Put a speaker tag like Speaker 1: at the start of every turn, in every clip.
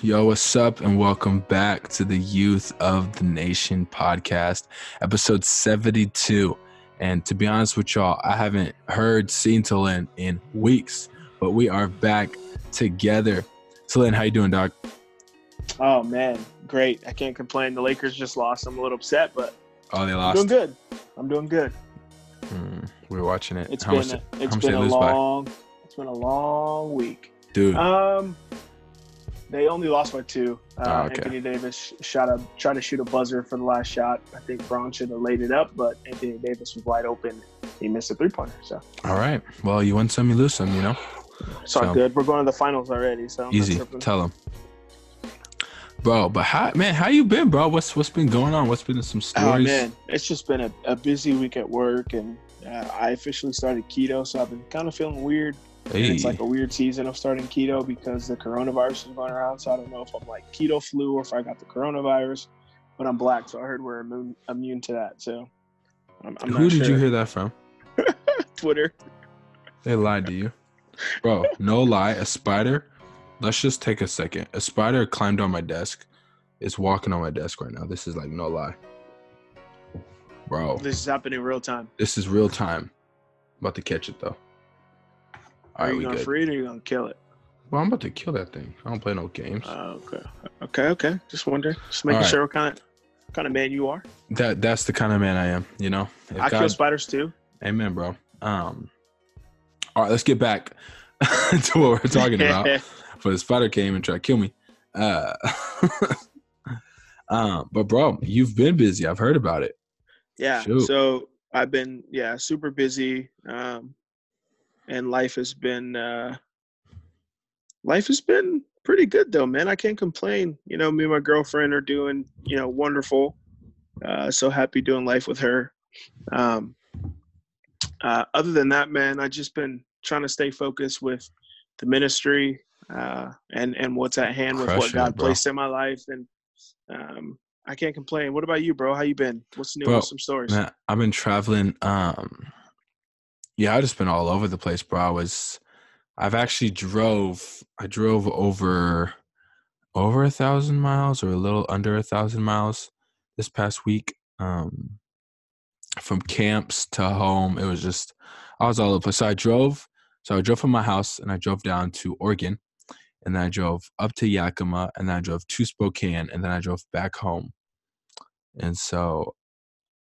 Speaker 1: Yo, what's up, and welcome back to the Youth of the Nation podcast, episode 72. And to be honest with y'all, I haven't heard, seen Talin in weeks, but we are back together. Talin, how you doing, dog?
Speaker 2: Oh man, great! I can't complain. The Lakers just lost. I'm a little upset, but
Speaker 1: Oh, they lost.
Speaker 2: I'm doing good. I'm doing good.
Speaker 1: Hmm, we're watching it.
Speaker 2: It's
Speaker 1: how
Speaker 2: been
Speaker 1: much,
Speaker 2: a, it's been a
Speaker 1: lose by?
Speaker 2: long it's been a long week.
Speaker 1: Dude,
Speaker 2: Um, they only lost by two. Uh,
Speaker 1: Oh, okay.
Speaker 2: Anthony Davis shot a tried to shoot a buzzer for the last shot. I think Bron should have laid it up, but Anthony Davis was wide open. He missed a three pointer. So
Speaker 1: all right. Well, you win some, you lose some, you know?
Speaker 2: it's all
Speaker 1: So-
Speaker 2: good. We're going to the finals already. So
Speaker 1: Easy. Tell them. Bro, but how, man, how you been, bro? What's what's been going on? What's been some
Speaker 2: Oh
Speaker 1: stories?
Speaker 2: man, it's just been a, a busy week at work, and uh, I officially started keto, so I've been kind of feeling weird. And It's like a weird season of starting keto because the coronavirus is going around. So I don't know if I'm like keto flu or if I got the coronavirus. But I'm black, so I heard we're immune immune to that. So I'm, I'm
Speaker 1: who did
Speaker 2: sure.
Speaker 1: you hear that from?
Speaker 2: Twitter.
Speaker 1: They lied to you. Bro, no lie, a spider. Let's just take a second. A spider climbed on my desk. It's walking on my desk right now. This is like no lie. Bro,
Speaker 2: This is happening real time.
Speaker 1: this is real time. about to catch it though.
Speaker 2: Are you gonna
Speaker 1: good.
Speaker 2: free it or are you gonna kill it?
Speaker 1: Well, I'm about to kill that thing. I don't play no games.
Speaker 2: Uh, okay, okay, okay. Just wondering, just making
Speaker 1: right.
Speaker 2: sure what kind of what kind of man you are.
Speaker 1: that that's the kind of man I am, you know. If
Speaker 2: I kill spiders too.
Speaker 1: Amen, bro. Um all right, let's get back to what we're talking about. but the spider came and tried to kill me. Uh, um, but bro, you've been busy. I've heard about it.
Speaker 2: Yeah.
Speaker 1: Shoot.
Speaker 2: So I've been yeah super busy, um, and life has been uh, life has been pretty good though, man. I can't complain. You know, me and my girlfriend are doing you know wonderful. Uh, so happy doing life with her. Um, uh, other than that, man, I just been trying to stay focused with the ministry uh, and and what's at hand with what
Speaker 1: Crushing it,
Speaker 2: God
Speaker 1: bro.
Speaker 2: placed in my life, and um, I can't complain. What about you, bro? How you been? What's new?
Speaker 1: Bro,
Speaker 2: What's some stories?
Speaker 1: Man, I've been traveling. Um, yeah, I've just been all over the place, bro. I was, I've actually drove. I drove over, over a thousand miles or a little under a thousand miles this past week. Um, from camps to home, it was just I was all over the place. So I drove. So I drove from my house and I drove down to Oregon, and then I drove up to Yakima, and then I drove to Spokane, and then I drove back home. And so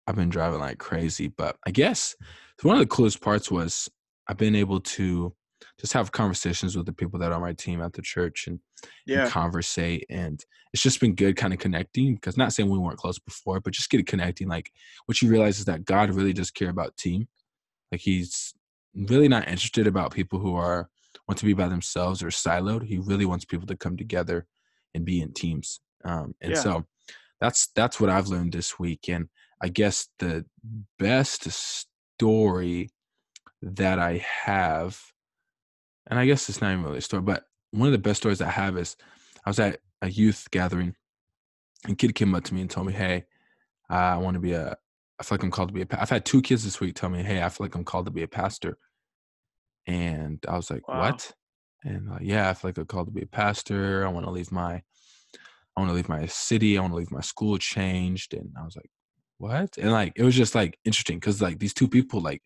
Speaker 1: I've been driving like crazy, but I guess one of the coolest parts was I've been able to just have conversations with the people that are on my team at the church and,
Speaker 2: Yeah.
Speaker 1: and conversate. And it's just been good kind of connecting because not saying we weren't close before, but just get connecting. Like what you realize is that God really does care about team. Like he's really not interested about people who are want to be by themselves or siloed. He really wants people to come together and be in teams. Um, and
Speaker 2: Yeah.
Speaker 1: so that's that's what I've learned this week. And I guess the best story that I have, and I guess it's not even really a story, but one of the best stories I have is I was at a youth gathering, and a kid came up to me and told me, "Hey, I want to be a. I feel like I'm called to be a. pa- I've had two kids this week tell me, "Hey, I feel like I'm called to be a pastor," and I was like,
Speaker 2: Wow.
Speaker 1: "What?" And uh, yeah, I feel like I'm called to be a pastor. I want to leave my, I want to leave my city. I want to leave my school changed. And I was like, what? And like, it was just like interesting because like these two people, like,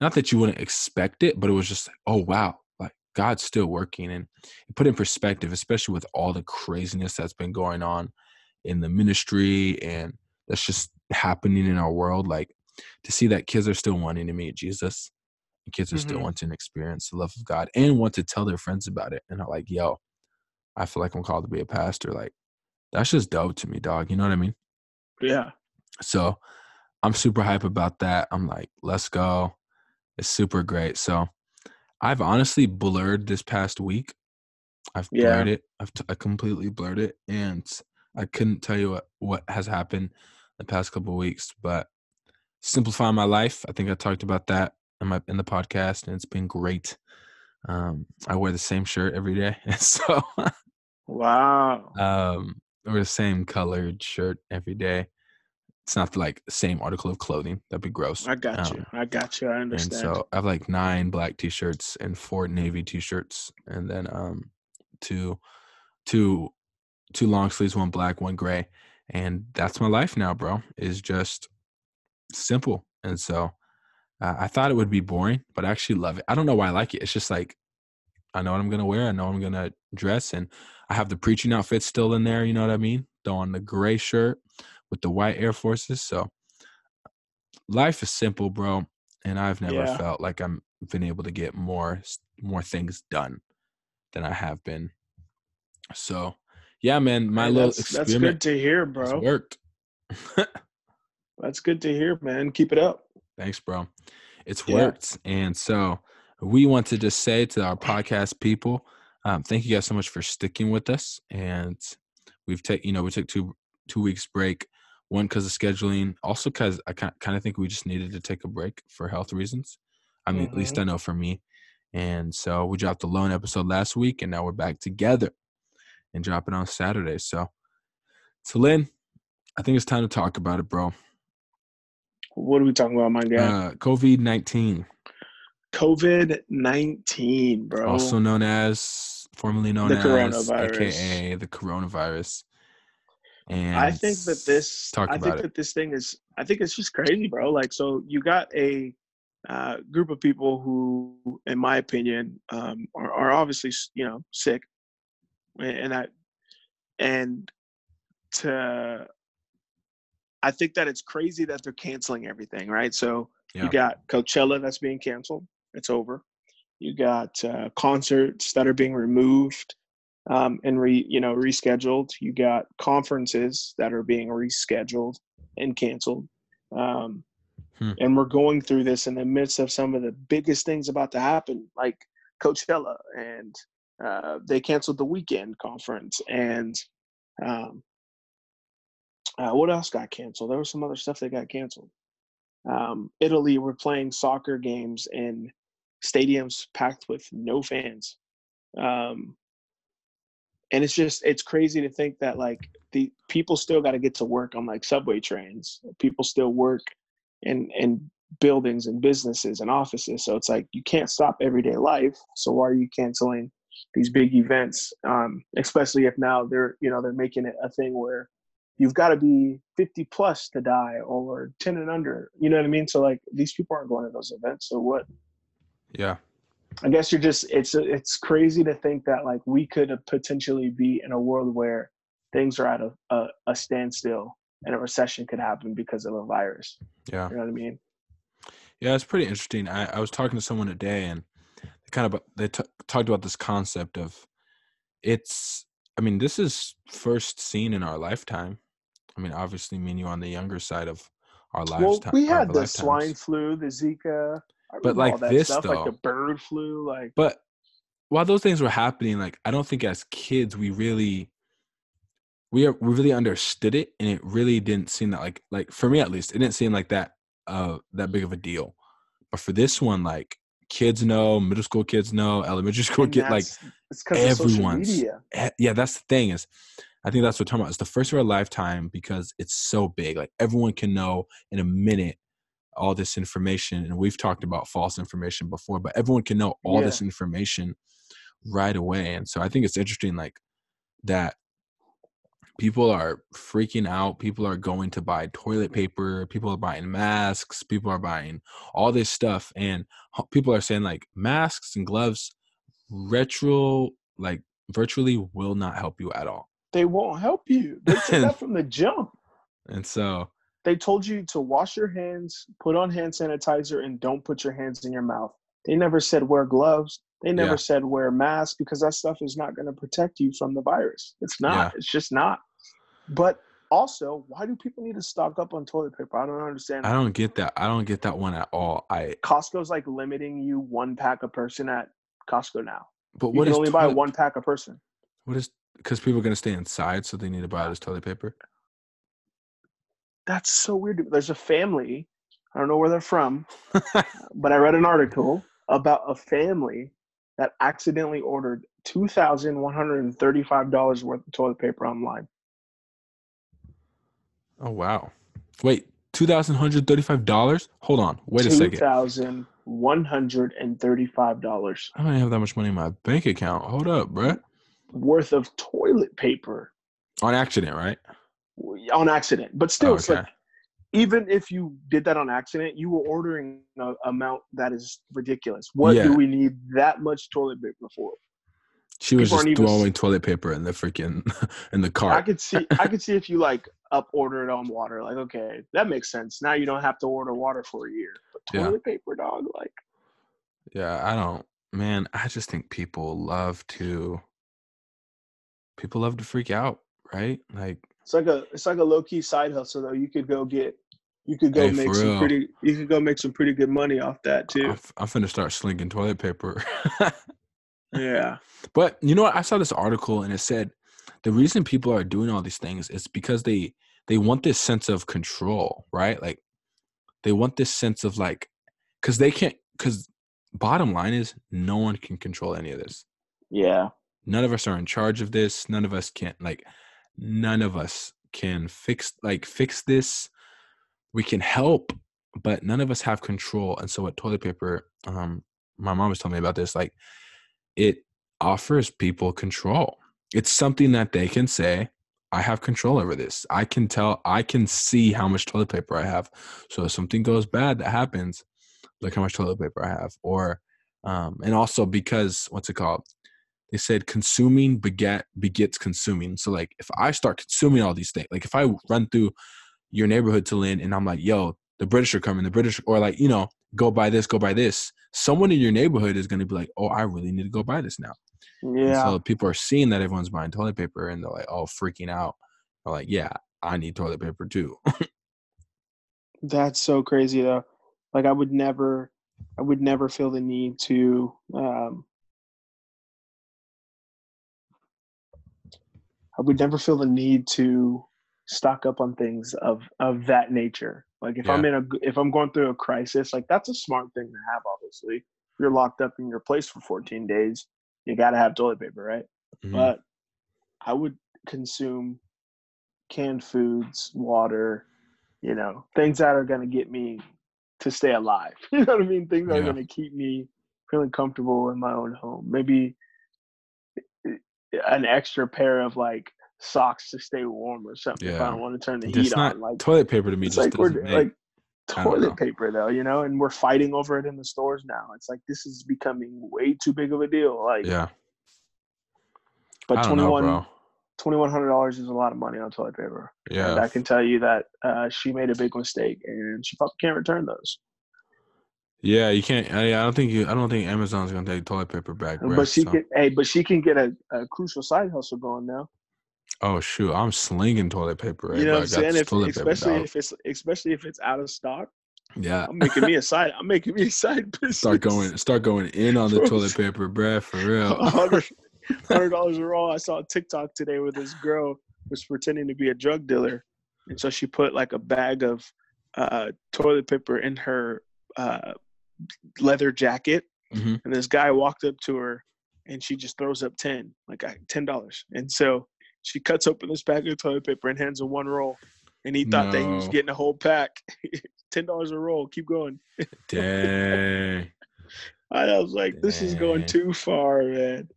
Speaker 1: not that you wouldn't expect it, but it was just like, oh wow, like God's still working. And put in perspective, especially with all the craziness that's been going on in the ministry and that's just happening in our world. Like to see that kids are still wanting to meet Jesus. and Kids are still
Speaker 2: Mhm.
Speaker 1: wanting to experience the love of God and want to tell their friends about it. And I'm like, yo, I feel like I'm called to be a pastor. Like, that's just dope to me, dog. You know what I mean?
Speaker 2: Yeah.
Speaker 1: So I'm super hype about that. I'm like, let's go. It's super great. So I've honestly blurred this past week. I've
Speaker 2: Yeah.
Speaker 1: blurred it. I've t- I completely blurred it, and I couldn't tell you what what has happened the past couple of weeks. But simplifying my life. I think I talked about that in my in the podcast, and it's been great. Um, I wear the same shirt every day, so
Speaker 2: Wow.
Speaker 1: um, or the same colored shirt every day. It's not like the same article of clothing. That'd be gross.
Speaker 2: I got
Speaker 1: Um,
Speaker 2: you. I got you. I understand.
Speaker 1: And so I have like nine black t-shirts and four navy t-shirts, and then um two two two long sleeves, one black, one gray, and that's my life now, bro. Is just simple, and so uh, I thought it would be boring, but I actually love it. I don't know why I like it. It's just like I know what I'm gonna wear. I know I'm gonna dress, and I have the preaching outfit still in there. You know what I mean? Throw on the gray shirt with the white Air Forces. So life is simple, bro, and I've never
Speaker 2: Yeah.
Speaker 1: felt like I'm been able to get more more things done than I have been. So, yeah, man, my little
Speaker 2: that's, that's good to hear, bro.
Speaker 1: worked.
Speaker 2: That's good to hear, man. Keep it up.
Speaker 1: Thanks, bro. It's
Speaker 2: Yeah.
Speaker 1: worked. And so we want to just say to our podcast people, um, thank you guys so much for sticking with us. And we've taken, you know, we took two two weeks break. One because of scheduling, also because I kind of think we just needed to take a break for health reasons. I mean, at least I know for me. And so we dropped the lone episode last week, and now we're back together and dropping on Saturday. So, so Lynn, I think it's time to talk about it, bro.
Speaker 2: What are we talking about, my guy?
Speaker 1: Uh, COVID nineteen.
Speaker 2: COVID nineteen, bro.
Speaker 1: also known as formerly known
Speaker 2: The
Speaker 1: as
Speaker 2: coronavirus.
Speaker 1: aka the coronavirus and
Speaker 2: I think that this I think
Speaker 1: it
Speaker 2: that this thing is I think it's just crazy, bro. Like so you got a uh, group of people who, in my opinion, um, are, are obviously you know sick, and and I and to I think that it's crazy that they're canceling everything, right? So
Speaker 1: Yeah.
Speaker 2: you got Coachella that's being canceled; it's over. You got uh, concerts that are being removed um, and re you know rescheduled. You got conferences that are being rescheduled and canceled. Um,
Speaker 1: Hmm.
Speaker 2: And we're going through this in the midst of some of the biggest things about to happen, like Coachella, and uh, they canceled the weekend conference, and um, uh, what else got canceled? There was some other stuff that got canceled. Um, Italy were playing soccer games in stadiums packed with no fans. Um, and it's just it's crazy to think that like the people still got to get to work on like subway trains. People still work in in buildings and businesses and offices. So it's like you can't stop everyday life. So why are you canceling these big events? Um, especially if now they're you know they're making it a thing where you've got to be 50 plus to die or 10 and under. You know what I mean? So like these people aren't going to those events. So what?
Speaker 1: yeah
Speaker 2: I guess you're just it's it's crazy to think that like we could potentially be in a world where things are at a, a, a standstill and a recession could happen because of a virus.
Speaker 1: yeah
Speaker 2: You know what I mean?
Speaker 1: yeah it's pretty interesting i, I was talking to someone today and they kind of they t- talked about this concept of it's i mean this is first seen in our lifetime i mean obviously me and you on the younger side of our
Speaker 2: Well, we had the
Speaker 1: lifetimes.
Speaker 2: swine flu, the Zika,
Speaker 1: But like this,
Speaker 2: stuff, like the
Speaker 1: though-
Speaker 2: bird flu, like
Speaker 1: But while those things were happening, like I don't think as kids we really we are, we really understood it, and it really didn't seem that like like for me at least, it didn't seem like that uh that big of a deal. But for this one, like kids know, middle school kids know, elementary school get like
Speaker 2: it's
Speaker 1: everyone's-
Speaker 2: media.
Speaker 1: yeah, that's the thing is, I think that's what I'm talking about. It's the first of our lifetime because it's so big. Like everyone can know in a minute all this information, and we've talked about false information before, but everyone can know all
Speaker 2: Yeah.
Speaker 1: this information right away. And so I think it's interesting, like that people are freaking out. People are going to buy toilet paper. People are buying masks. People are buying all this stuff, and people are saying like masks and gloves, retro like virtually will not help you at all.
Speaker 2: They won't help you. They said that from the jump.
Speaker 1: And so
Speaker 2: They told you to wash your hands, put on hand sanitizer, and don't put your hands in your mouth. They never said wear gloves. They never
Speaker 1: Yeah.
Speaker 2: said wear masks because that stuff is not going to protect you from the virus. It's not.
Speaker 1: Yeah.
Speaker 2: It's just not. But also, why do people need to stock up on toilet paper? I don't understand.
Speaker 1: I don't get that. I don't get that one at all. I
Speaker 2: Costco's like limiting you one pack a person at Costco now.
Speaker 1: but
Speaker 2: You
Speaker 1: what
Speaker 2: can
Speaker 1: is
Speaker 2: only buy one pack a person.
Speaker 1: What is because people are gonna stay inside, so they need to buy this toilet paper.
Speaker 2: That's so weird. There's a family. I don't know where they're from, but I read an article about a family that accidentally ordered two thousand one hundred and thirty-five dollars worth of toilet paper online.
Speaker 1: Oh wow! Wait, two thousand one hundred thirty-five dollars? Hold on, wait a
Speaker 2: Two
Speaker 1: second.
Speaker 2: thousand one hundred and thirty-five dollars.
Speaker 1: I don't even have that much money in my bank account. Hold up, bruh.
Speaker 2: worth of toilet paper
Speaker 1: On accident, right?
Speaker 2: On accident. But still,
Speaker 1: Oh,
Speaker 2: it's like even if you did that on accident, you were ordering an amount that is ridiculous. What
Speaker 1: Yeah.
Speaker 2: do we need that much toilet paper for?
Speaker 1: She was
Speaker 2: people
Speaker 1: just
Speaker 2: aren't even-
Speaker 1: throwing toilet paper in the freaking in the
Speaker 2: car.
Speaker 1: I
Speaker 2: could see I could see if you like up order it on water. Like, okay, that makes sense. Now you don't have to order water for a year. But
Speaker 1: Yeah.
Speaker 2: toilet paper, dog, like
Speaker 1: Yeah, I don't. Man, I just think people love to. People love to freak out, right? Like,
Speaker 2: it's like a it's like a low key side hustle though. You could go get you could go
Speaker 1: Hey,
Speaker 2: make some
Speaker 1: real.
Speaker 2: pretty you could go make some pretty good money off that too.
Speaker 1: I'm,
Speaker 2: too.
Speaker 1: f- I'm finna start slinging toilet paper.
Speaker 2: Yeah.
Speaker 1: but you know what? I saw this article and it said the reason people are doing all these things is because they they want this sense of control, right? Like they want this sense of like because they can't because bottom line is no one can control any of this.
Speaker 2: Yeah.
Speaker 1: none of us are in charge of this none of us can't like none of us can fix like fix this. We can help but none of us have control. And so what toilet paper um my mom was telling me about this like it offers people control. It's something that they can say i have control over this. I can tell i can see how much toilet paper i have. So if something goes bad that happens look how much toilet paper i have. Or um and also because what's it called they said consuming beget begets consuming. So like if I start consuming all these things, like if I run through your neighborhood to Lynn and I'm like, yo, the British are coming, the British or like, you know, go buy this, go buy this. Someone in your neighborhood is gonna be like, Oh, I really need to go buy this now. And
Speaker 2: Yeah.
Speaker 1: so people are seeing that everyone's buying toilet paper and they're like, oh, freaking out. They're like, yeah, I need toilet paper too.
Speaker 2: That's so crazy though. Like I would never I would never feel the need to um I would never feel the need to stock up on things of of that nature. Like if I'm in a if I'm going through a crisis, like that's a smart thing to have obviously. If you're locked up in your place for 14 days, you got to have toilet paper, right?
Speaker 1: Mhm.
Speaker 2: but I would consume canned foods, water, you know, things that are going to get me to stay alive. You know what I mean? Things that are going to keep me feeling comfortable in my own home. Maybe an extra pair of like socks to stay warm or something if I don't want to turn the
Speaker 1: It's
Speaker 2: heat
Speaker 1: not
Speaker 2: on. Like
Speaker 1: toilet paper to me
Speaker 2: it's
Speaker 1: just
Speaker 2: like we're
Speaker 1: make
Speaker 2: like
Speaker 1: I don't know.
Speaker 2: toilet paper though, you know, and we're fighting over it in the stores now. It's like this is becoming way too big of a deal. Like,
Speaker 1: yeah.
Speaker 2: but
Speaker 1: I
Speaker 2: 21 twenty one hundred dollars is a lot of money on toilet paper. And
Speaker 1: Yeah.
Speaker 2: I can tell you that uh, she made a big mistake, and she probably can't return those.
Speaker 1: Yeah, you can't I, I don't think you I don't think Amazon's gonna take toilet paper back.
Speaker 2: but she
Speaker 1: so-
Speaker 2: can, hey, but she can get a, a crucial side hustle going now.
Speaker 1: Oh shoot, I'm slinging toilet paper. Right,
Speaker 2: you know what I'm saying? If, especially if it's especially if it's out of stock,
Speaker 1: Yeah.
Speaker 2: I'm making me a side. I'm making me a side business.
Speaker 1: Start going start going in on the toilet paper, bruh, for real.
Speaker 2: hundred dollars a roll. I saw a TikTok today where this girl was pretending to be a drug dealer, and so she put like a bag of uh, toilet paper in her uh, leather jacket,
Speaker 1: Mhm.
Speaker 2: and this guy walked up to her, and she just throws up ten, like ten dollars, and so she cuts open this bag of toilet paper and hands him one roll, and he thought that he was getting a whole pack. ten dollars a roll. Keep going.
Speaker 1: Dang.
Speaker 2: I was like, this is going too far, man.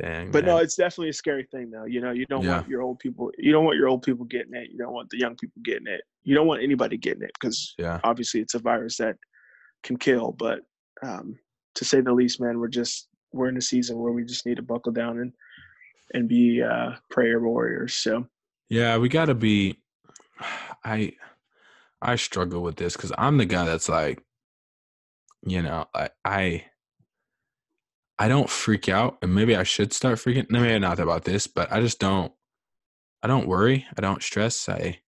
Speaker 1: Dang.
Speaker 2: But no, it's definitely a scary thing though. You know, you don't
Speaker 1: Yeah.
Speaker 2: want your old people you don't want your old people getting it. You don't want the young people getting it. You don't want anybody getting it because
Speaker 1: yeah.
Speaker 2: obviously it's a virus that can kill. But um, to say the least, man, we're just we're in a season where we just need to buckle down and and be uh, prayer warriors. So
Speaker 1: Yeah, we gotta be I I struggle with this because I'm the guy that's like, you know, I I I don't freak out, and maybe I should start freaking. No, maybe not about this, but I just don't. I don't worry. I don't stress. I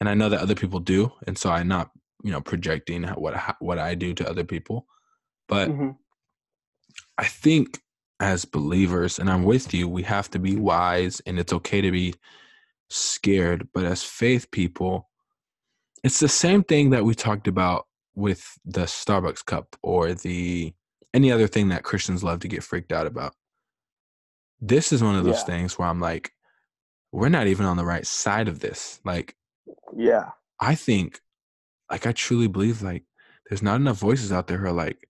Speaker 1: and I know that other people do, and so I'm not, you know, projecting what what I do to other people. But
Speaker 2: mhm.
Speaker 1: I think as believers, and I'm with you, we have to be wise and it's okay to be scared. But as faith people, it's the same thing that we talked about with the Starbucks cup or the any other thing that Christians love to get freaked out about. This is one of those
Speaker 2: Yeah.
Speaker 1: things where I'm like, we're not even on the right side of this. Like,
Speaker 2: yeah,
Speaker 1: I think, like, I truly believe, like, there's not enough voices out there who are like,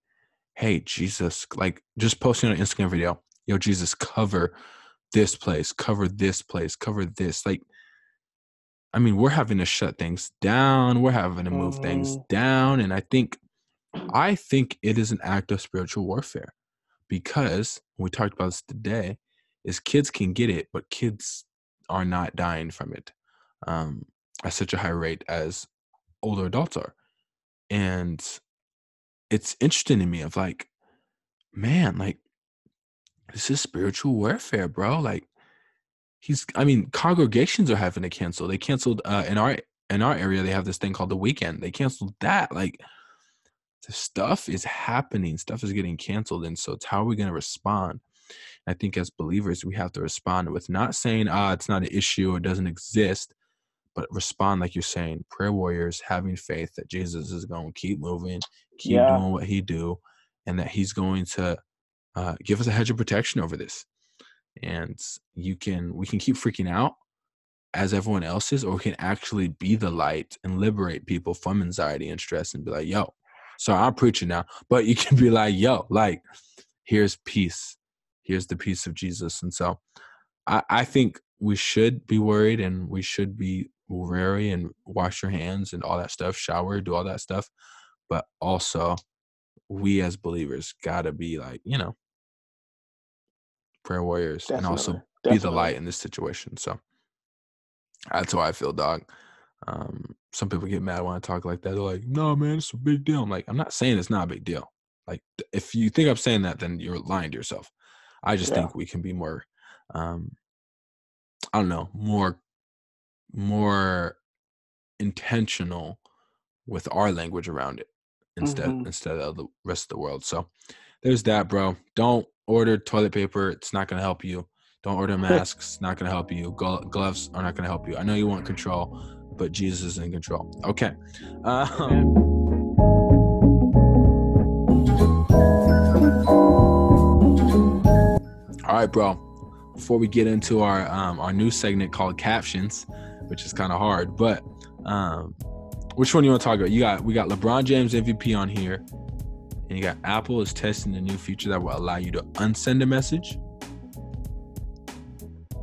Speaker 1: hey, Jesus, like, just posting an Instagram video, yo, Jesus, cover this place, cover this place, cover this. Like, I mean, we're having to shut things down. We're having to move things
Speaker 2: Mhm.
Speaker 1: down. And I think, I think it is an act of spiritual warfare because we talked about this today is kids can get it, but kids are not dying from it um, at such a high rate as older adults are. And it's interesting to me of like, man, like this is spiritual warfare, bro. Like he's I mean, congregations are having to cancel. They canceled uh in our in our area they have this thing called the weekend. They canceled that. Like the stuff is happening, stuff is getting canceled. And so it's how are we gonna respond? I think as believers, we have to respond with not saying, ah, it's not an issue, it doesn't exist, but respond like you're saying, prayer warriors having faith that Jesus is going to keep moving, keep
Speaker 2: Yeah.
Speaker 1: doing what he do, and that he's going to uh, give us a hedge of protection over this. And you can, we can keep freaking out as everyone else is, or we can actually be the light and liberate people from anxiety and stress and be like, yo, so I'm preaching now, but you can be like, yo, like, here's peace. Here's the peace of Jesus. And so I, I think we should be worried and we should be wary and wash your hands and all that stuff, shower, do all that stuff. But also, we as believers got to be like, you know, prayer warriors and also
Speaker 2: Definitely.
Speaker 1: be the light in this situation. So that's how I feel, dog. Um, some people get mad when I talk like that. They're like, "No, man, it's a big deal." I'm like, I'm not saying it's not a big deal. Like, if you think I'm saying that, then you're lying to yourself. I just
Speaker 2: Yeah.
Speaker 1: think we can be more, um, I don't know, more, more intentional with our language around it instead
Speaker 2: Mhm.
Speaker 1: instead of the rest of the world. So there's that, bro. Don't order toilet paper; it's not gonna help you. Don't order masks; not gonna help you. Glo- gloves are not gonna help you. I know you want control, but Jesus is in control. Okay. Um, all right, bro. Before we get into our um, our new segment called captions, which is kind of hard, but um, which one you want to talk about? You got we got LeBron James MVP on here, and you got Apple is testing a new feature that will allow you to unsend a message.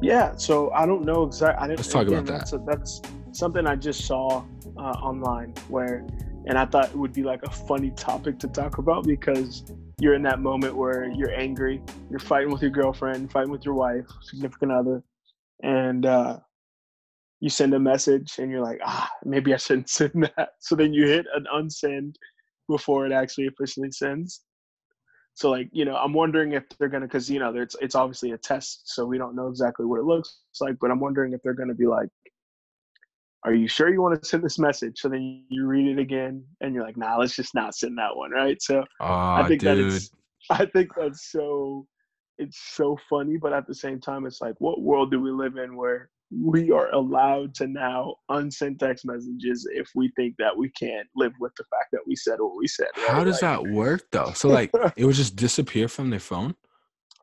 Speaker 2: Yeah, so I don't know exactly. I didn't.
Speaker 1: Let's talk about that.
Speaker 2: That's, a, that's something I just saw uh, online where, and I thought it would be like a funny topic to talk about because you're in that moment where you're angry, you're fighting with your girlfriend, fighting with your wife, significant other, and uh, you send a message and you're like, ah, maybe I shouldn't send that. So then you hit an unsend before it actually officially sends. So like, you know, I'm wondering if they're gonna, because you know, it's it's obviously a test, so we don't know exactly what it looks like. But I'm wondering if they're gonna be like, "Are you sure you want to send this message?" So then you read it again, and you're like, "Nah, let's just not send that one." Right? So
Speaker 1: Oh,
Speaker 2: I think that it's, I think that's so, it's so funny, but at the same time, it's like, what world do we live in where we are allowed to now unsend text messages if we think that we can't live with the fact that we said what we said? right?
Speaker 1: How does
Speaker 2: Like-
Speaker 1: that work though? So like, it would just disappear from their phone.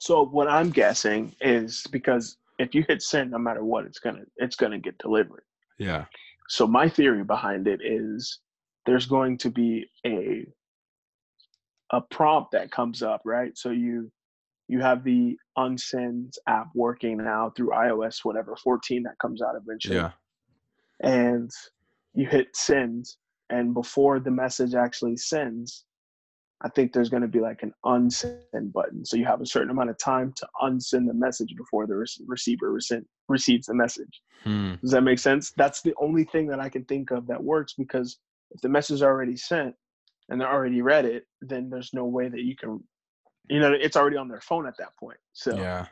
Speaker 2: So what I'm guessing is because if you hit send, no matter what, it's gonna it's gonna get delivered.
Speaker 1: Yeah.
Speaker 2: So my theory behind it is there's going to be a a prompt that comes up, right? So you you have the Unsends app working now through iOS, whatever 14 that comes out eventually,
Speaker 1: Yeah.
Speaker 2: and you hit send, and before the message actually sends, I think there's going to be like an unsend button. So you have a certain amount of time to unsend the message before the receiver receives the message.
Speaker 1: Hmm.
Speaker 2: Does that make sense? That's the only thing that I can think of that works because if the message is already sent and they're already read it, then there's no way that you can, you know, it's already on their phone at that point. So
Speaker 1: Yeah.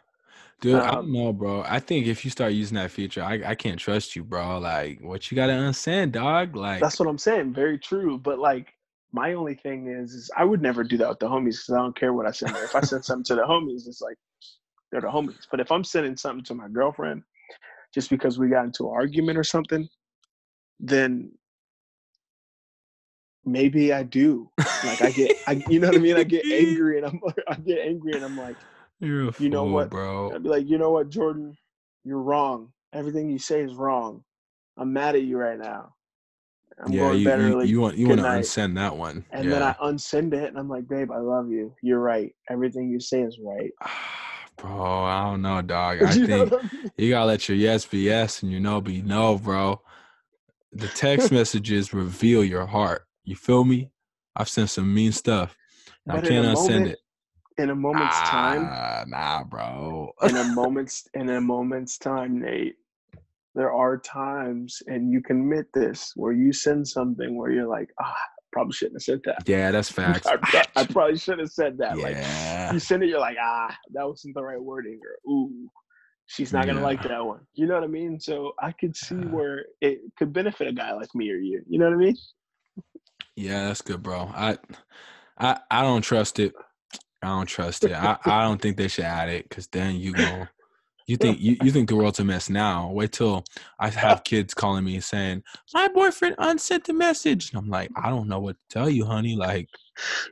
Speaker 1: Dude, I don't
Speaker 2: Um,
Speaker 1: know, bro. I think if you start using that feature, I, I can't trust you, bro. Like, what you gotta unsend, dog? Like,
Speaker 2: that's what I'm saying. Very true. But like, my only thing is, is I would never do that with the homies because I don't care what I send there. If I send something to the homies, it's like they're the homies. But if I'm sending something to my girlfriend just because we got into an argument or something, then maybe I do. Like I get, I, you know what I mean? I get angry and I'm, like, I get angry and I'm like, you know what?
Speaker 1: bro.
Speaker 2: I'd be like, you know what, Jordan, you're wrong. Everything you say is wrong. I'm mad at you right now. I'm
Speaker 1: yeah,
Speaker 2: going
Speaker 1: you, you,
Speaker 2: early.
Speaker 1: you want you want to
Speaker 2: night.
Speaker 1: unsend that one.
Speaker 2: and
Speaker 1: yeah.
Speaker 2: then I unsend it and I'm like, babe, I love you. You're right. Everything you say is right.
Speaker 1: Bro, I don't know, dog. I
Speaker 2: You
Speaker 1: think
Speaker 2: I mean?
Speaker 1: you gotta let your yes be yes and your no be no, bro. The text messages reveal your heart. You feel me? I've sent some mean stuff. I can't unsend
Speaker 2: moment-
Speaker 1: it.
Speaker 2: in a moment's time,
Speaker 1: Ah, nah, bro.
Speaker 2: in a moment's in a moment's time, Nate, there are times, and you can admit this, where you send something where you're like, ah, probably shouldn't have said that.
Speaker 1: yeah, that's facts.
Speaker 2: I, I probably should have said that. Like
Speaker 1: yeah.
Speaker 2: you send it, you're like, ah, that wasn't the right wording, or ooh, she's not gonna like that one. You know what I mean? So I could see
Speaker 1: Yeah.
Speaker 2: where it could benefit a guy like me or you. You know what I mean?
Speaker 1: Yeah, that's good, bro. I I I don't trust it. I don't trust it. I, I don't think they should add it because then you go you think you, you think the world's a mess now. Wait till I have kids calling me saying, My boyfriend unsent the message. And I'm like, I don't know what to tell you, honey. Like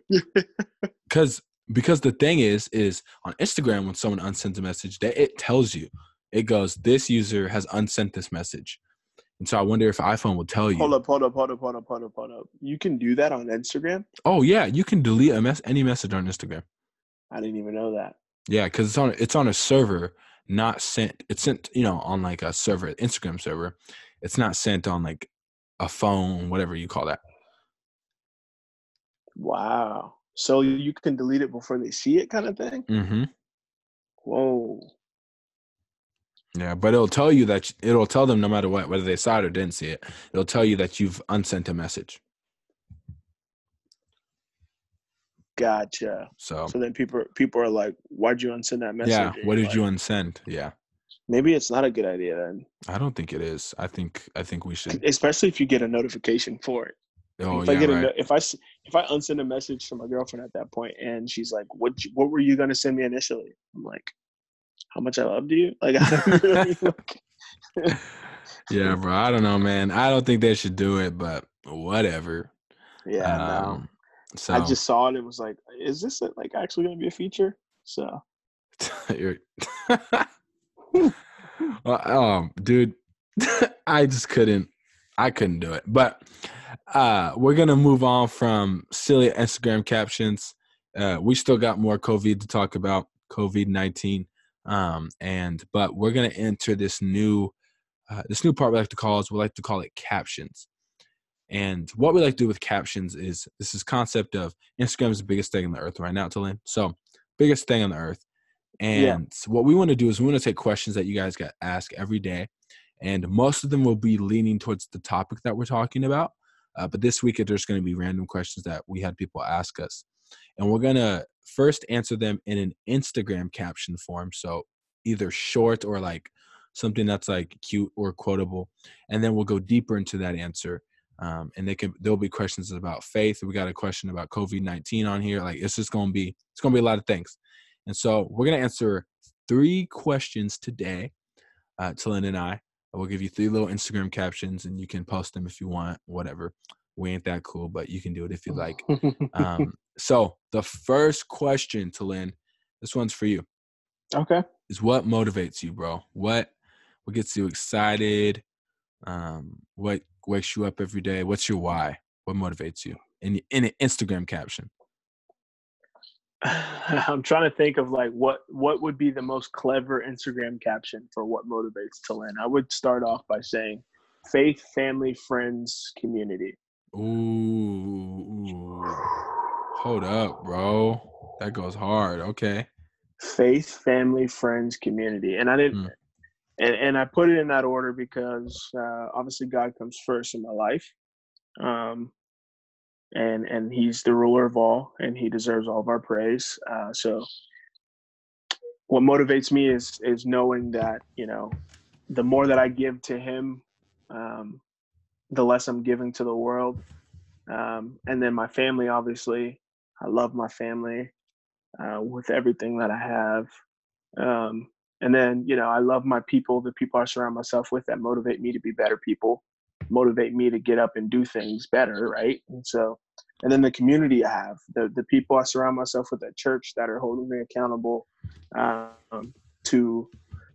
Speaker 1: because because the thing is, is on Instagram when someone unsends a message, that it tells you. It goes, This user has unsent this message. And so I wonder if iPhone will tell you.
Speaker 2: hold up, hold up, hold up, hold up, hold up, hold up. You can do that on Instagram.
Speaker 1: Oh yeah, you can delete a mess any message on Instagram.
Speaker 2: I didn't even know that.
Speaker 1: Yeah, because it's on it's on a server, not sent. It's sent, you know, on like a server, Instagram server. It's not sent on like a phone, whatever you call that.
Speaker 2: Wow. So you can delete it before they see it, kind of thing.
Speaker 1: Mm-hmm.
Speaker 2: Whoa.
Speaker 1: Yeah, but it'll tell you that it'll tell them no matter what, whether they saw it or didn't see it. It'll tell you that you've unsent a message.
Speaker 2: Gotcha.
Speaker 1: So
Speaker 2: So then people people are like, "Why'd you unsend that message?"
Speaker 1: yeah, what did you unsend? Yeah,
Speaker 2: Maybe it's not a good idea then,
Speaker 1: I don't think it is. I think I think we should.
Speaker 2: especially if you get a notification for it.
Speaker 1: Oh
Speaker 2: if I
Speaker 1: yeah,
Speaker 2: get a
Speaker 1: right.
Speaker 2: no- if I if I unsend a message to my girlfriend at that point and she's like, "What what were you gonna send me initially?" I'm like, "How much I loved you." Like, I don't really,
Speaker 1: Yeah, bro. I don't know, man. I don't think they should do it, but whatever.
Speaker 2: yeah, no.
Speaker 1: Um, So
Speaker 2: I just saw it It was like, "Is this like actually gonna be a feature?" So
Speaker 1: well, um, dude, I just couldn't. I couldn't do it. But uh, we're gonna move on from silly Instagram captions. Uh, we still got more COVID to talk about, COVID nineteen. Um, and but we're gonna enter this new, uh, this new part we like to call is we like to call it captions. And what we like to do with captions is this is concept of Instagram is the biggest thing on the earth right now, Tulin. So biggest thing on the earth. And
Speaker 2: Yeah.
Speaker 1: what we want to do is we want to take questions that you guys get asked every day, and most of them will be leaning towards the topic that we're talking about. Uh, but this week, there's going to be random questions that we had people ask us, and we're gonna first answer them in an Instagram caption form. So either short or like something that's like cute or quotable, and then we'll go deeper into that answer. Um, and they can there'll be questions about faith. We got a question about COVID nineteen on here. Like it's just gonna be it's gonna be a lot of things. And so we're going to answer three questions today, uh, Tillen and I. We'll give you three little Instagram captions and you can post them if you want, whatever. We ain't that cool, but you can do it if you like. Um, so the first question, Tillen, this one's for you,
Speaker 2: okay.
Speaker 1: is what motivates you, bro? What what gets you excited? Um, what wakes you up every day? What's your why? What motivates you? In in an Instagram caption.
Speaker 2: I'm trying to think of like what what would be the most clever Instagram caption for what motivates Talin. I would start off by saying faith, family, friends, community.
Speaker 1: Ooh. Hold up, bro. That goes hard. Okay.
Speaker 2: Faith, family, friends, community. And I didn't
Speaker 1: Mm.
Speaker 2: and, and I put it in that order because uh, obviously God comes first in my life. Um and and he's the ruler of all and he deserves all of our praise. Uh, so what motivates me is is knowing that, you know, the more that I give to him, um, the less I'm giving to the world. Um, and then my family, obviously, I love my family uh, with everything that I have. Um, and then, you know, I love my people, the people I surround myself with that motivate me to be better people, motivate me to get up and do things better, right? And so, and then the community I have, the the people I surround myself with at church that are holding me accountable um, to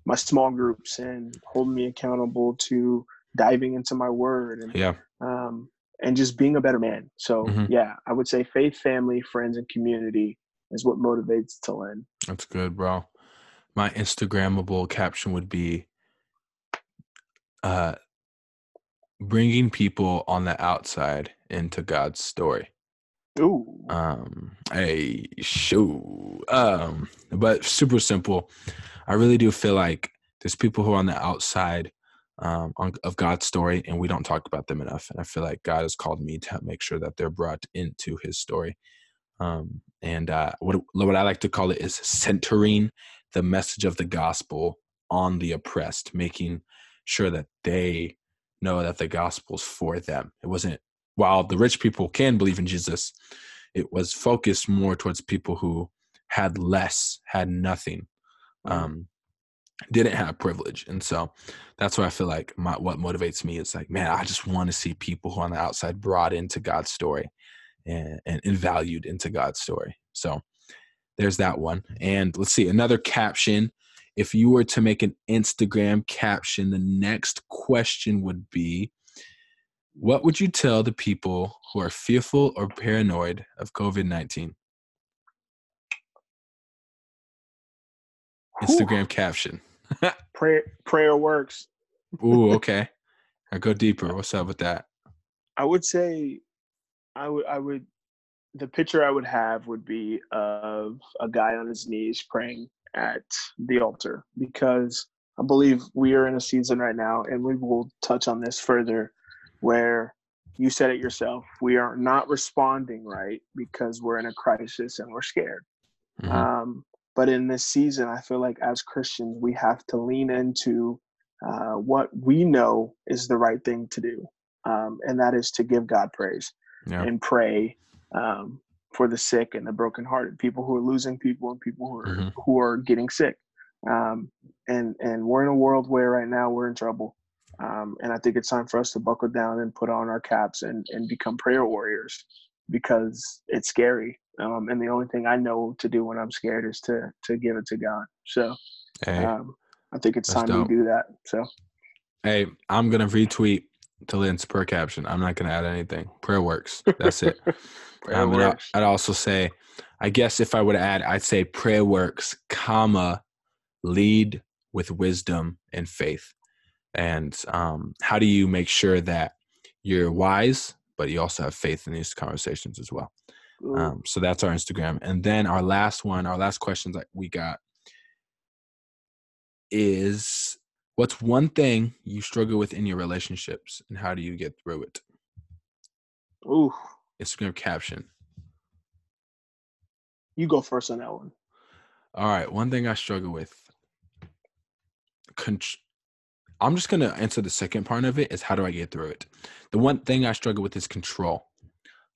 Speaker 2: my small groups and holding me accountable to diving into my word and
Speaker 1: Yeah.
Speaker 2: um, and just being a better man. So
Speaker 1: Mhm.
Speaker 2: yeah, I would say faith, family, friends, and community is what motivates to learn.
Speaker 1: That's good, bro. my Instagrammable caption would be uh, bringing people on the outside into God's story.
Speaker 2: Ooh.
Speaker 1: Um, a show. Um, but super simple. I really do feel like there's people who are on the outside um, on, of God's story, and we don't talk about them enough. And I feel like God has called me to make sure that they're brought into His story. Um, and uh, what what I like to call it is centering the message of the gospel on the oppressed, making sure that they know that the gospel's for them. It wasn't while the rich people can believe in Jesus, it was focused more towards people who had less, had nothing, mm. um, didn't have privilege, and so that's why I feel like my, what motivates me is like, man, I just want to see people who are on the outside brought into God's story and, and, and valued into God's story. So there's that one. And let's see another caption. If you were to make an Instagram caption, the next question would be What would you tell the people who are fearful or paranoid of COVID 19? Instagram caption.
Speaker 2: prayer prayer works.
Speaker 1: Ooh, okay. I go deeper. What's up with that?
Speaker 2: I would say I would I would the picture I would have would be of a guy on his knees praying at the altar because I believe we are in a season right now, and we will touch on this further, where you said it yourself. We are not responding right because we're in a crisis and we're scared. Mm-hmm. Um, but in this season, I feel like as Christians, we have to lean into uh, what we know is the right thing to do, um, and that is to give God praise yeah. and pray um, for the sick and the brokenhearted, people who are losing people and people who are mm-hmm. who are getting sick. Um, and and we're in a world where right now we're in trouble. Um, and I think it's time for us to buckle down and put on our caps and, and become prayer warriors because it's scary. Um, and the only thing I know to do when I'm scared is to to give it to God. So hey, um, I think it's time dope. we do that. So
Speaker 1: hey, I'm gonna retweet to Lynn's per caption. I'm not gonna add anything. Prayer works. That's it. Um, and I, I'd also say, I guess if I would add, I'd say prayer works, comma, lead with wisdom and faith. And um, how do you make sure that you're wise, but you also have faith in these conversations as well? Um, so that's our Instagram. And then our last one, our last question that we got is what's one thing you struggle with in your relationships and how do you get through it?
Speaker 2: Ooh,
Speaker 1: Instagram caption.
Speaker 2: You go first on that one.
Speaker 1: All right. One thing I struggle with. Con- I'm just gonna answer the second part of it. Is how do I get through it? The one thing I struggle with is control.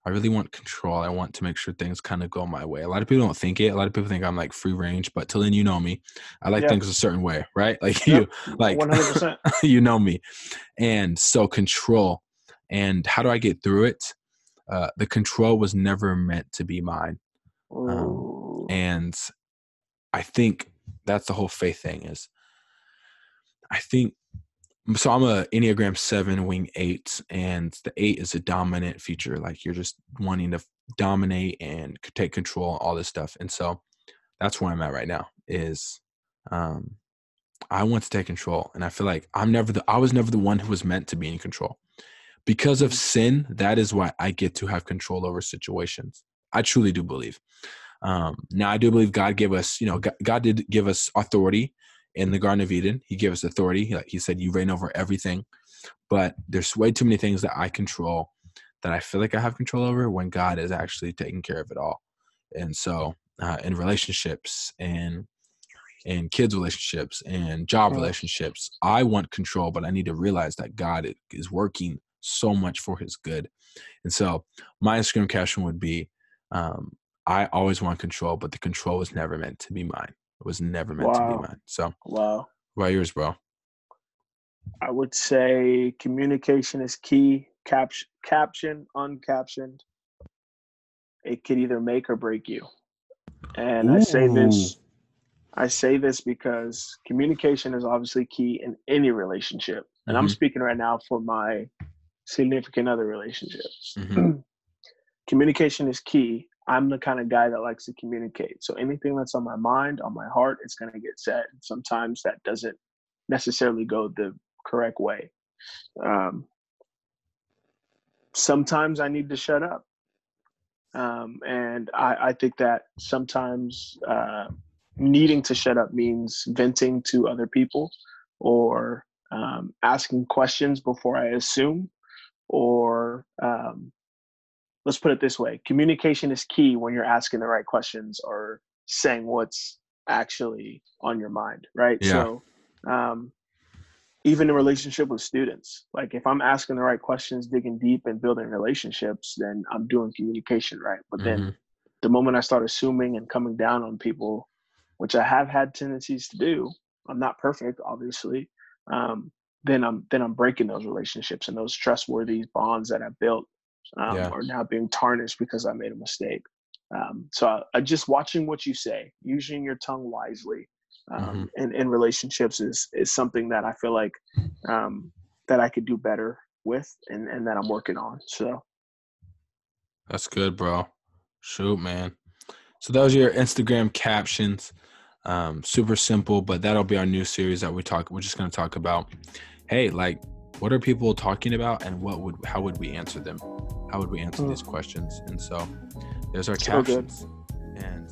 Speaker 1: I really want control. I want to make sure things kind of go my way. A lot of people don't think it. A lot of people think I'm like free range, but till then, you know me. I like things a certain way, right? Like you, like 100%. you know me, and so control. And how do I get through it? uh, the control was never meant to be mine. Um, and I think that's the whole faith thing is I think so I'm a Enneagram 7 wing 8 and the 8 is a dominant feature like you're just wanting to dominate and take control all this stuff and so that's where I'm at right now is um I want to take control and I feel like I'm never the I was never the one who was meant to be in control. Because of sin that is why i get to have control over situations. I truly do believe. Um, now i do believe god gave us you know god, god, did give us authority in the garden of eden. He gave us authority. He, he said you reign over everything. But there's way too many things that i control that i feel like i have control over when god is actually taking care of it all. And so uh, in relationships and in kids relationships and job relationships i want control but i need to realize that god is working so much for his good. And so my Instagram caption would be, um, I always want control, but the control was never meant to be mine. It was never meant wow. to be mine. So
Speaker 2: wow.
Speaker 1: What about yours, bro?
Speaker 2: I would say communication is key. Cap- caption, uncaptioned. It could either make or break you. And Ooh. I say this I say this because communication is obviously key in any relationship. And mm-hmm. I'm speaking right now for my significant other relationships. Mm-hmm. Communication is key. I'm the kind of guy that likes to communicate. So anything that's on my mind, on my heart, it's going to get said. Sometimes that doesn't necessarily go the correct way. Um, sometimes I need to shut up. Um, and I, I, think that sometimes uh, needing to shut up means venting to other people or um, asking questions before I assume, or um, let's put it this way communication is key when you're asking the right questions or saying what's actually on your mind, right? Yeah. So, um, even in relationship with students, like if I'm asking the right questions, digging deep and building relationships, then I'm doing communication right. But then mm-hmm. the moment I start assuming and coming down on people, which I have had tendencies to do, I'm not perfect, obviously. Um, then I'm then I'm breaking those relationships and those trustworthy bonds that I built um, yeah. are now being tarnished because I made a mistake. Um, so I, I just watching what you say, using your tongue wisely, um, mm-hmm. in, in relationships is is something that I feel like um, that I could do better with, and and that I'm working on. So
Speaker 1: that's good, bro. Shoot, man. So those are your Instagram captions. Um, super simple, but that'll be our new series that we talk. We're just gonna talk about, hey, like, what are people talking about, and what would how would we answer them? How would we answer mm. these questions? And so, there's our so captions. Good. And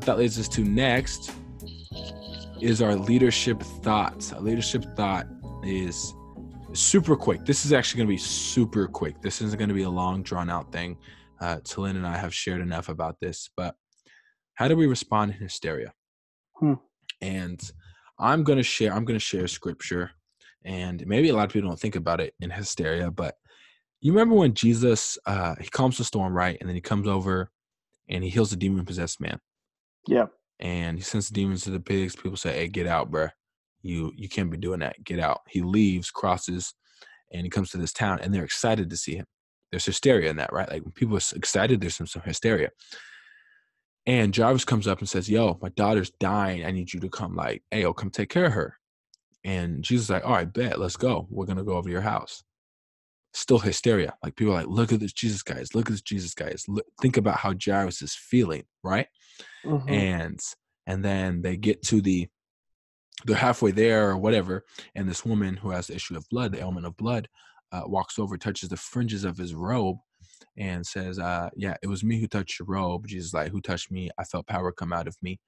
Speaker 1: that leads us to next is our leadership thoughts. Our leadership thought is super quick. This is actually going to be super quick. This isn't going to be a long, drawn out thing. Uh, Talin and I have shared enough about this, but how do we respond in hysteria? Hmm. And I'm going to share. I'm going to share scripture, and maybe a lot of people don't think about it in hysteria, but you remember when Jesus uh, he calms the storm, right? And then he comes over and he heals the demon possessed man.
Speaker 2: Yeah.
Speaker 1: And he sends the demons to the pigs. People say, "Hey, get out, bruh. You you can't be doing that. Get out." He leaves, crosses, and he comes to this town, and they're excited to see him. There's hysteria in that, right? Like when people are excited, there's some, some hysteria. And Jairus comes up and says, "Yo, my daughter's dying. I need you to come. Like, hey, yo, come take care of her." And Jesus is like, "All right, bet. Let's go. We're gonna go over to your house." Still hysteria. Like people are like, "Look at this Jesus guys. Look at this Jesus guys. Look, think about how Jairus is feeling, right?" mm-hmm. and and then they get to the they're halfway there or whatever and this woman who has the issue of blood the ailment of blood uh, walks over touches the fringes of his robe and says uh, yeah it was me who touched your robe jesus like who touched me i felt power come out of me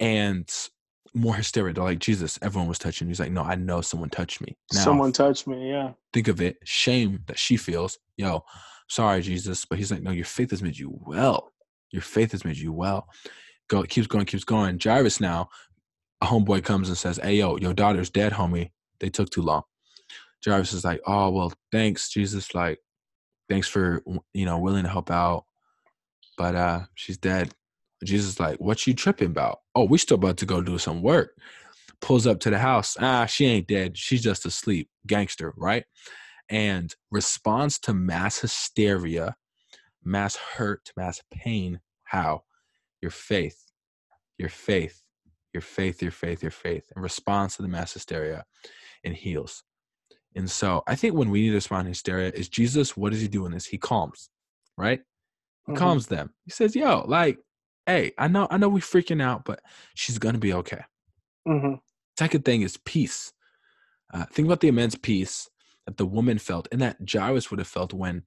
Speaker 1: and more hysteria they're like jesus everyone was touching he's like no i know someone touched me
Speaker 2: now, someone touched me yeah
Speaker 1: think of it shame that she feels yo sorry jesus but he's like no your faith has made you well your faith has made you well. Go keeps going, keeps going. Jairus now, a homeboy comes and says, Hey yo, your daughter's dead, homie. They took too long. Jairus is like, Oh, well, thanks, Jesus. Like, thanks for you know, willing to help out. But uh, she's dead. Jesus like, What you tripping about? Oh, we still about to go do some work. Pulls up to the house. Ah, she ain't dead. She's just asleep. Gangster, right? And responds to mass hysteria mass hurt, mass pain. How? Your faith, your faith, your faith, your faith, your faith, in response to the mass hysteria and heals. And so I think when we need to respond to hysteria is Jesus, what does he do in this? He calms, right? He mm-hmm. calms them. He says, yo, like, hey, I know, I know we freaking out, but she's gonna be okay. Mm-hmm. Second thing is peace. Uh, think about the immense peace that the woman felt and that Jairus would have felt when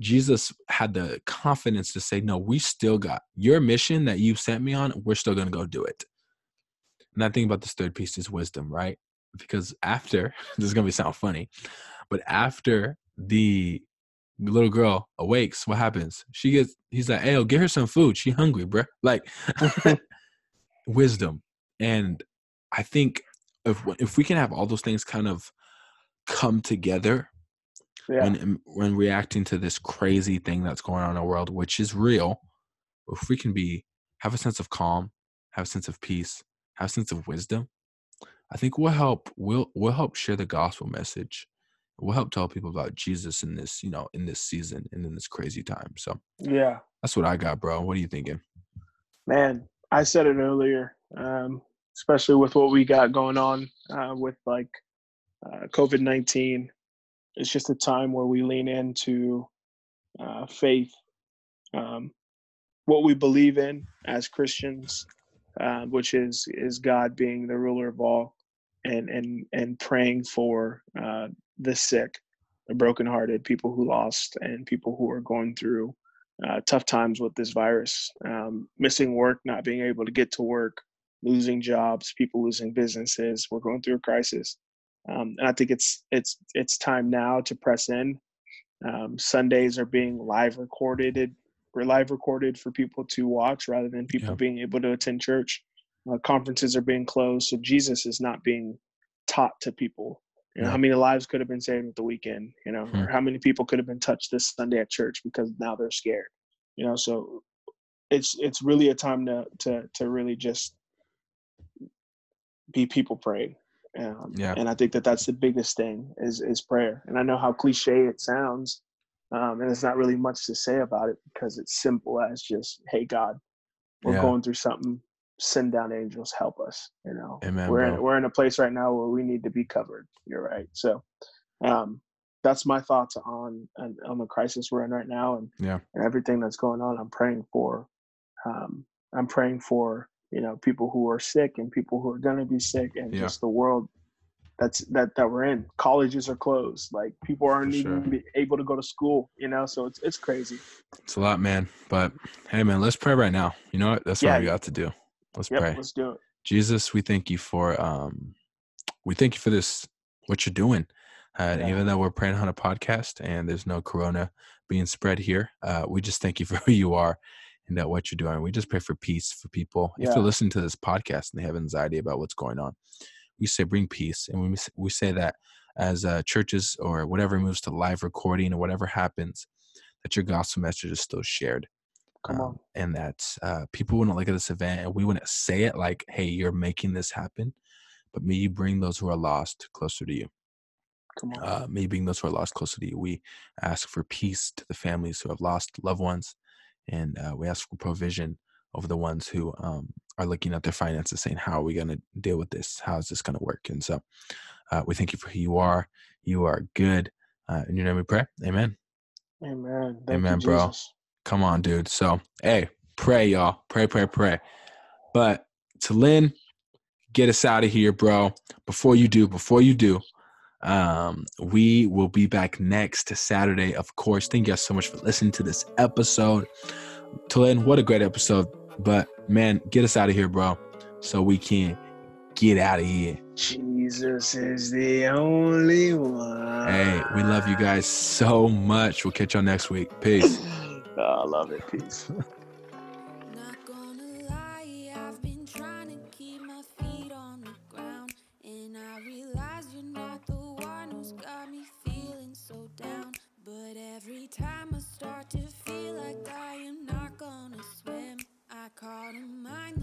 Speaker 1: Jesus had the confidence to say, No, we still got your mission that you sent me on, we're still going to go do it. And I think about this third piece is wisdom, right? Because after, this is going to be sound funny, but after the little girl awakes, what happens? She gets, he's like, Hey, get her some food. She hungry, bro. Like, wisdom. And I think if, if we can have all those things kind of come together yeah. when um, when reacting to this crazy thing that's going on in the world, which is real, if we can be have a sense of calm, have a sense of peace, have a sense of wisdom, I think we'll help we'll we'll help share the gospel message. We'll help tell people about Jesus in this, you know, in this season and in this crazy time. So
Speaker 2: yeah,
Speaker 1: that's what I got, bro. What are you thinking?
Speaker 2: Man, I said it earlier, um, especially with what we got going on uh, with like uh, COVID nineteen. It's just a time where we lean into uh, faith, um, what we believe in as Christians, uh, which is is God being the ruler of all, and and and praying for uh, the sick, the brokenhearted, people who lost, and people who are going through uh, tough times with this virus, um, missing work, not being able to get to work, losing jobs, people losing businesses. We're going through a crisis, um, and I think it's it's it's time now to press in. Um, Sundays are being live recorded, or live recorded for people to watch rather than people yeah. being able to attend church. Uh, conferences are being closed, so Jesus is not being taught to people you know, yeah. how many lives could have been saved at the weekend, you know, hmm. or how many people could have been touched this Sunday at church because now they're scared. You know, so it's it's really a time to to to really just be people praying. Um, yeah. And I think that that's the biggest thing is is prayer. And I know how cliche it sounds, um, and it's not really much to say about it because it's simple as just, hey God, we're yeah. going through something. Send down angels help us you know? Amen, we're in, we're in a place right now where we need to be covered. You're right. So um that's my thoughts on on, on the crisis we're in right now and
Speaker 1: yeah.
Speaker 2: and everything that's going on. I'm praying for um i'm praying for you know people who are sick and people who are going to be sick and yeah. just the world that's that that we're in colleges are closed like people aren't even able to go to school you know so it's it's crazy
Speaker 1: it's a lot man but hey man let's pray right now you know what that's yeah. what we got to do Let's
Speaker 2: yep,
Speaker 1: pray.
Speaker 2: Let's do it.
Speaker 1: Jesus, we thank you for um we thank you for this what you're doing. Uh, yeah. Even though we're praying on a podcast and there's no corona being spread here, uh, we just thank you for who you are and that what you're doing. We just pray for peace for people. Yeah. If they're listening to this podcast and they have anxiety about what's going on, we say bring peace, and we we say that as uh, churches or whatever moves to live recording or whatever happens, that your gospel message is still shared.
Speaker 2: Come um,
Speaker 1: and that uh, people wouldn't look at this event and we wouldn't say it like, hey, you're making this happen. But may you bring those who are lost closer to you.
Speaker 2: Come on.
Speaker 1: Uh, may you bring those who are lost closer to you. We ask for peace to the families who have lost loved ones. And uh, we ask for provision over the ones who um, are looking at their finances saying, how are we going to deal with this? How is this going to work? And so uh, we thank you for who you are. You are good. Uh, in your name we pray. Amen.
Speaker 2: Amen.
Speaker 1: Thank Amen, bro. Come on, dude. So, hey, pray, y'all. Pray, pray, pray. But Talin, get us out of here, bro. Before you do, before you do, um, we will be back next Saturday, of course. Thank you guys so much for listening to this episode. Talin, what a great episode. But man, get us out of here, bro, so we can get out of here.
Speaker 2: Jesus is the only one.
Speaker 1: Hey, we love you guys so much. We'll catch y'all next week. Peace.
Speaker 2: Oh, I love it. Peace. bottom. mind.